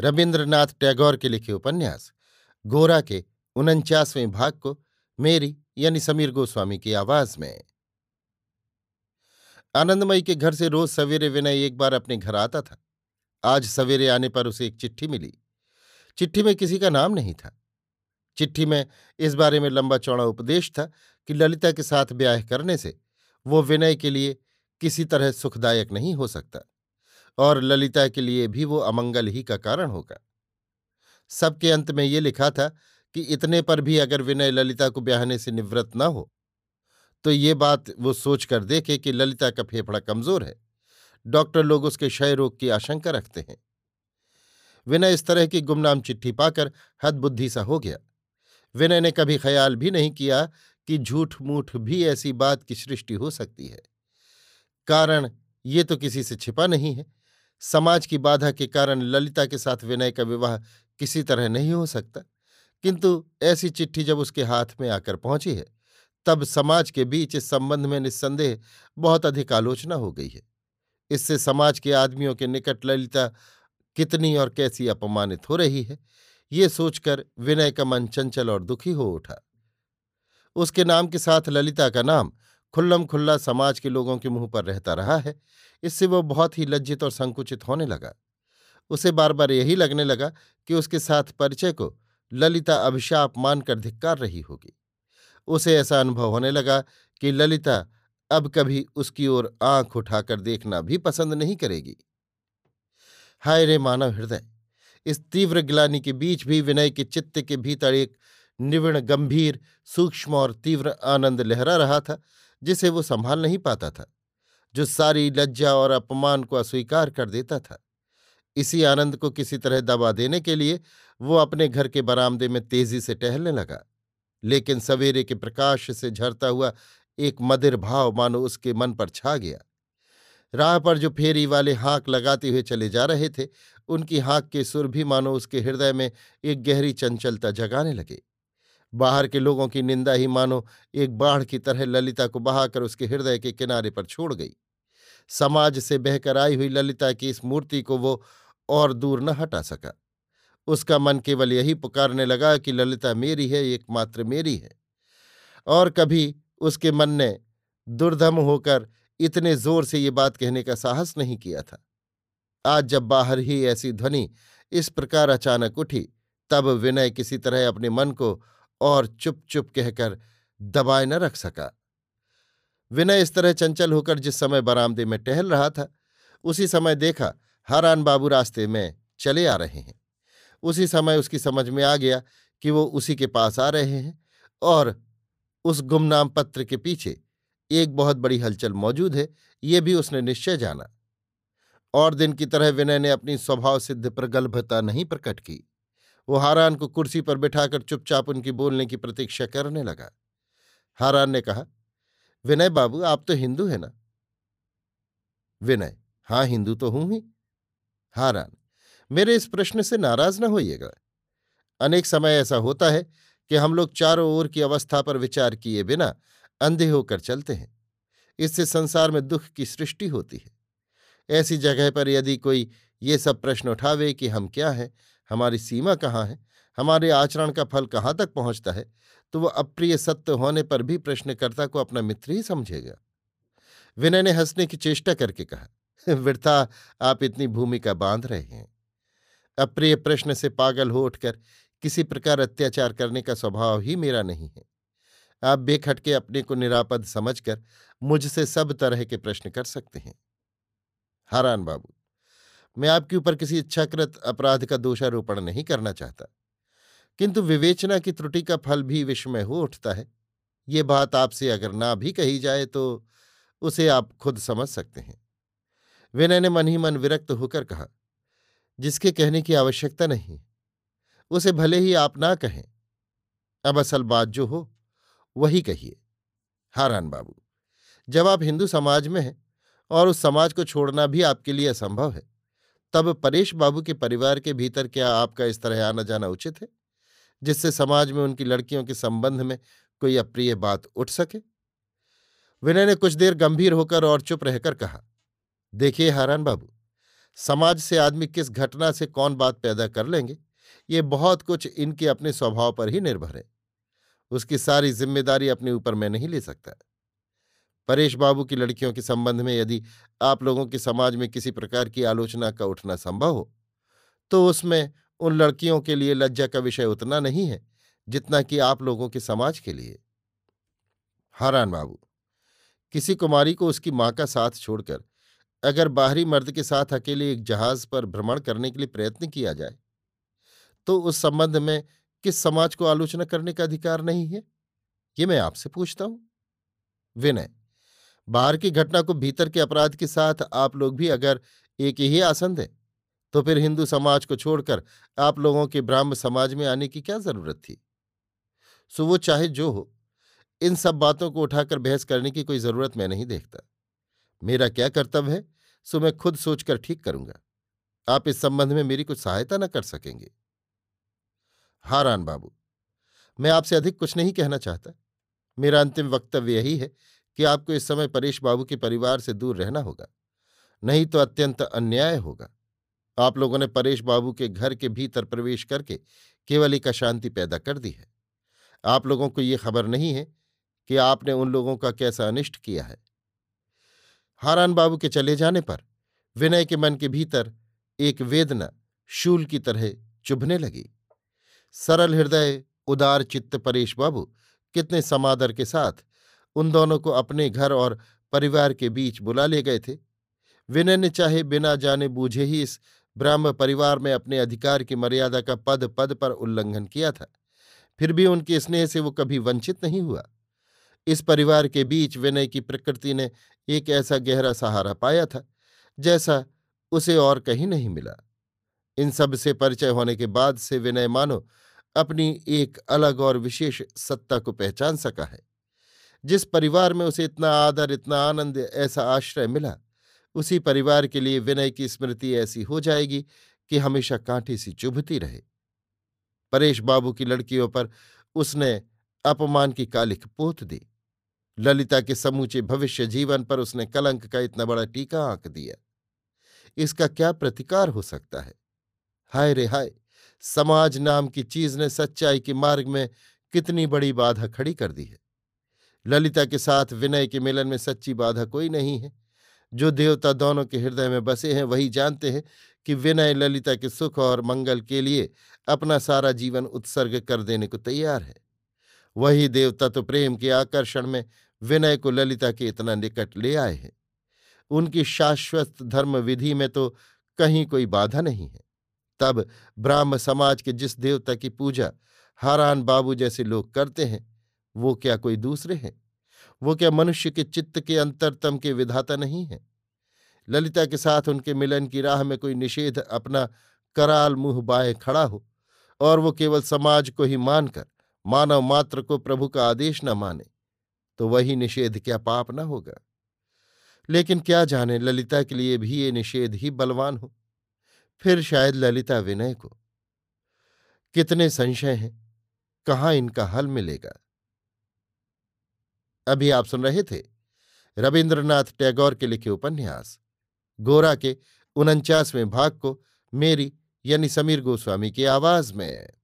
रविन्द्रनाथ टैगोर के लिखे उपन्यास, गोरा के उनचासवें भाग को मेरी यानी समीर गोस्वामी की आवाज़ में। आनंदमयी के घर से रोज सवेरे विनय एक बार अपने घर आता था। आज सवेरे आने पर उसे एक चिट्ठी मिली। चिट्ठी में किसी का नाम नहीं था। चिट्ठी में इस बारे में लंबा चौड़ा उपदेश था कि ललिता के साथ ब्याह करने से वो विनय के लिए किसी तरह सुखदायक नहीं हो सकता। और ललिता के लिए भी वो अमंगल ही का कारण होगा। सबके अंत में ये लिखा था कि इतने पर भी अगर विनय ललिता को ब्याहने से निवृत्त न हो तो ये बात वो सोच कर देखे कि ललिता का फेफड़ा कमज़ोर है। डॉक्टर लोग उसके क्षय रोग की आशंका रखते हैं। विनय इस तरह की गुमनाम चिट्ठी पाकर हद बुद्धि सा हो गया। विनय ने कभी ख्याल भी नहीं किया कि झूठ मूठ भी ऐसी बात की सृष्टि हो सकती है। कारण ये तो किसी से छिपा नहीं है। समाज की बाधा के कारण ललिता के साथ विनय का विवाह किसी तरह नहीं हो सकता। किंतु ऐसी चिट्ठी जब उसके हाथ में आकर पहुँची है, तब समाज के बीच इस संबंध में निस्संदेह बहुत अधिक आलोचना हो गई है। इससे समाज के आदमियों के निकट ललिता कितनी और कैसी अपमानित हो रही है, ये सोचकर विनय का मन चंचल और दुखी हो उठा। उसके नाम के साथ ललिता का नाम खुल्लम खुल्ला समाज के लोगों के मुँह पर रहता रहा है। इससे वो बहुत ही लज्जित और संकुचित होने लगा। उसे बार बार यही लगने लगा कि उसके साथ परिचय को ललिता अभिशाप मानकर धिक्कार रही होगी। उसे ऐसा अनुभव होने लगा कि ललिता अब कभी उसकी ओर आँख उठाकर देखना भी पसंद नहीं करेगी। हाय रे मानव हृदय! इस तीव्र ग्लानी के बीच भी विनय के चित्त के भीतर एक निविण, गंभीर, सूक्ष्म और तीव्र आनंद लहरा रहा था। जिसे वो संभाल नहीं पाता था, जो सारी लज्जा और अपमान को अस्वीकार कर देता था। इसी आनंद को किसी तरह दबा देने के लिए वो अपने घर के बरामदे में तेज़ी से टहलने लगा, लेकिन सवेरे के प्रकाश से झरता हुआ एक मदिर भाव मानो उसके मन पर छा गया। राह पर जो फेरी वाले हाँक लगाते हुए चले जा रहे थे, उनकी हाँक के सुर भी मानो उसके हृदय में एक गहरी चंचलता जगाने लगे। बाहर के लोगों की निंदा ही मानो एक बाढ़ की तरह ललिता को बहाकर उसके हृदय के किनारे पर छोड़ गई। समाज से बहकर आई हुई ललिता की इस मूर्ति को वो और दूर न हटा सका। उसका मन केवल यही पुकारने लगा कि ललिता मेरी है, एकमात्र मेरी है। और कभी उसके मन ने दुर्धम होकर इतने ज़ोर से ये बात कहने का साहस नहीं किया था। आज जब बाहर ही ऐसी ध्वनि इस प्रकार अचानक उठी, तब विनय किसी तरह अपने मन को और चुप चुप कहकर दबाए न रख सका। विनय इस तरह चंचल होकर जिस समय बरामदे में टहल रहा था, उसी समय देखा हरान बाबू रास्ते में चले आ रहे हैं। उसी समय उसकी समझ में आ गया कि वो उसी के पास आ रहे हैं और उस गुमनाम पत्र के पीछे एक बहुत बड़ी हलचल मौजूद है, ये भी उसने निश्चय जाना। और दिन की तरह विनय ने अपनी स्वभाव सिद्ध प्रगल्भता नहीं प्रकट की। वो हारान को कुर्सी पर बिठाकर चुपचाप उनकी बोलने की प्रतीक्षा करने लगा। हारान ने कहा, विनय बाबू, आप तो हिंदू है ना? विनय? हाँ हिंदू तो हूँ ही। हारान, मेरे इस प्रश्न से नाराज़ ना होइएगा। अनेक समय ऐसा होता है कि हम लोग चारों ओर की अवस्था पर विचार किए बिना अंधे होकर चलते हैं। इससे संसार में दुख की सृष्टि होती है। ऐसी जगह पर यदि कोई ये सब प्रश्न उठावे कि हम क्या हैं हमारी सीमा कहाँ है? हमारे आचरण का फल कहाँ तक पहुँचता है? तो वह अप्रिय सत्य होने पर भी प्रश्नकर्ता को अपना मित्र ही समझेगा। विनय ने हंसने की चेष्टा करके कहा वृथा आप इतनी भूमिका बाँध रहे हैं। अप्रिय प्रश्न से पागल हो उठकर, किसी प्रकार अत्याचार करने का स्वभाव ही मेरा नहीं है। आप बेखटके अपने को निरापद समझकर मुझसे सब तरह के प्रश्न कर सकते हैं। हारान बाबू मैं आपके ऊपर किसी इच्छाकृत अपराध का दोषारोपण नहीं करना चाहता। किंतु विवेचना की त्रुटि का फल भी विषमय हो उठता है। ये बात आपसे अगर ना भी कही जाए तो उसे आप खुद समझ सकते हैं। विनय ने मन ही मन विरक्त होकर कहा, जिसके कहने की आवश्यकता नहीं, उसे भले ही आप ना कहें, अब असल बात जो हो, वही कहिए। हारान बाबू, जब आप हिंदू समाज में हैं और उस समाज को छोड़ना भी आपके लिए असंभव है तब परेश बाबू के परिवार के भीतर क्या आपका इस तरह आना जाना उचित है? जिससे समाज में उनकी लड़कियों के संबंध में कोई अप्रिय बात उठ सके? विनय ने कुछ देर गंभीर होकर और चुप रहकर कहा, देखिए हारान बाबू, समाज से आदमी किस घटना से कौन बात पैदा कर लेंगे, ये बहुत कुछ इनके अपने स्वभाव पर ही निर्भर है। उसकी सारी ज़िम्मेदारी अपने ऊपर मैं नहीं ले सकता। परेश बाबू की लड़कियों के संबंध में यदि आप लोगों के समाज में किसी प्रकार की आलोचना का उठना संभव हो तो उसमें उन लड़कियों के लिए लज्जा का विषय उतना नहीं है, जितना कि आप लोगों के समाज के लिए। हारान बाबू, किसी कुमारी को उसकी माँ का साथ छोड़कर, अगर बाहरी मर्द के साथ अकेले एक जहाज़ पर भ्रमण करने के लिए प्रयत्न किया जाए तो उस संबंध में किस समाज को आलोचना करने का अधिकार नहीं है? ये मैं आपसे पूछता हूँ। विनय बाहर की घटना को भीतर के अपराध के साथ आप लोग भी अगर एक ही आसन दें तो फिर हिंदू समाज को छोड़कर आप लोगों के ब्राह्म समाज में आने की क्या ज़रूरत थी? सो वो चाहे जो हो, इन सब बातों को उठाकर बहस करने की कोई ज़रूरत मैं नहीं देखता। मेरा क्या कर्तव्य है, सो मैं खुद सोचकर ठीक करूँगा। आप इस संबंध में मेरी कुछ सहायता न कर सकेंगे। हारान बाबू, मैं आपसे अधिक कुछ नहीं कहना चाहता। मेरा अंतिम वक्तव्य यही है कि आपको इस समय परेश बाबू के परिवार से दूर रहना होगा, नहीं तो अत्यंत अन्याय होगा। आप लोगों ने परेश बाबू के घर के भीतर प्रवेश करके केवल एक अशांति पैदा कर दी है। आप लोगों को ये खबर नहीं है कि आपने उन लोगों का कैसा अनिष्ट किया है। हारान बाबू के चले जाने पर विनय के मन के भीतर एक वेदना शूल की तरह चुभने लगी। सरल हृदय, उदार चित्त परेश बाबू कितने समादर के साथ उन दोनों को अपने घर और परिवार के बीच बुला ले गए थे। विनय ने चाहे बिना जाने बूझे ही इस ब्राह्म परिवार में अपने अधिकार की मर्यादा का पद पद पर उल्लंघन किया था। फिर भी उनके स्नेह से वो कभी वंचित नहीं हुआ। इस परिवार के बीच विनय की प्रकृति ने एक ऐसा गहरा सहारा पाया था, जैसा उसे और कहीं नहीं मिला। इन सबसे परिचय होने के बाद से विनय मानो अपनी एक अलग और विशेष सत्ता को पहचान सका है। जिस परिवार में उसे इतना आदर, इतना आनंद, ऐसा आश्रय मिला, उसी परिवार के लिए विनय की स्मृति ऐसी हो जाएगी कि हमेशा कांटे सी चुभती रहे। परेश बाबू की लड़कियों पर उसने अपमान की कालिक पोत दी। ललिता के समूचे भविष्य जीवन पर उसने कलंक का इतना बड़ा टीका आंक दिया। इसका क्या प्रतिकार हो सकता है? हाय रे हाय, समाज नाम की चीज़ ने सच्चाई के मार्ग में कितनी बड़ी बाधा खड़ी कर दी है। ललिता के साथ विनय के मिलन में सच्ची बाधा कोई नहीं है। जो देवता दोनों के हृदय में बसे हैं, वही जानते हैं कि विनय ललिता के सुख और मंगल के लिए अपना सारा जीवन उत्सर्ग कर देने को तैयार है। वही देवता तो प्रेम के आकर्षण में विनय को ललिता के इतना निकट ले आए हैं। उनकी शाश्वत धर्म विधि में तो कहीं कोई बाधा नहीं है। तब ब्राह्म समाज के जिस देवता की पूजा हारान बाबू जैसे लोग करते हैं वो क्या कोई दूसरे हैं? वो क्या मनुष्य के चित्त के अंतरतम के विधाता नहीं है? ललिता के साथ उनके मिलन की राह में कोई निषेध अपना कराल मुँह बाए खड़ा हो, और वो केवल समाज को ही मानकर, मानव मात्र को प्रभु का आदेश न माने तो वही निषेध क्या पाप न होगा? लेकिन क्या जाने ललिता के लिए भी ये निषेध ही बलवान हो? फिर शायद ललिता विनय को, कितने संशय हैं, कहाँ इनका हल मिलेगा? अभी आप सुन रहे थे रविन्द्रनाथ टैगोर के लिखे उपन्यास, गोरा के उनचासवें भाग को मेरी यानी समीर गोस्वामी की आवाज़ में।